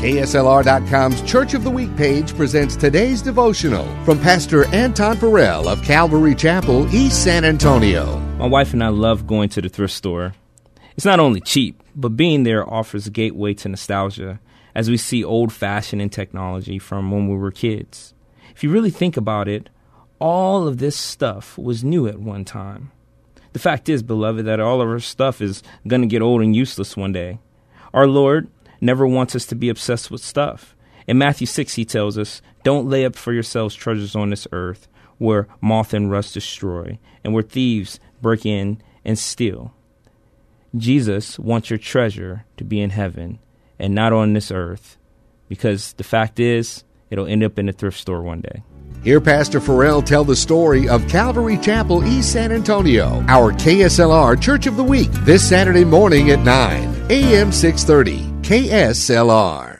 KSLR.com's Church of the Week page presents today's devotional from Pastor Anton Farrell of Calvary Chapel, East San Antonio. My wife and I love going to the thrift store. It's not only cheap, but being there offers a gateway to nostalgia as we see old fashioned and technology from when we were kids. If you really think about it, all of this stuff was new at one time. The fact is, beloved, that all of our stuff is going to get old and useless one day. Our Lord never wants us to be obsessed with stuff. In Matthew 6, he tells us, Don't lay up for yourselves treasures on this earth where moth and rust destroy and where thieves break in and steal. Jesus wants your treasure to be in heaven and not on this earth because the fact is, it'll end up in a thrift store one day. Hear Pastor Farrell tell the story of Calvary Chapel, East San Antonio, our KSLR Church of the Week, this Saturday morning at 9 a.m. 630. KSLR.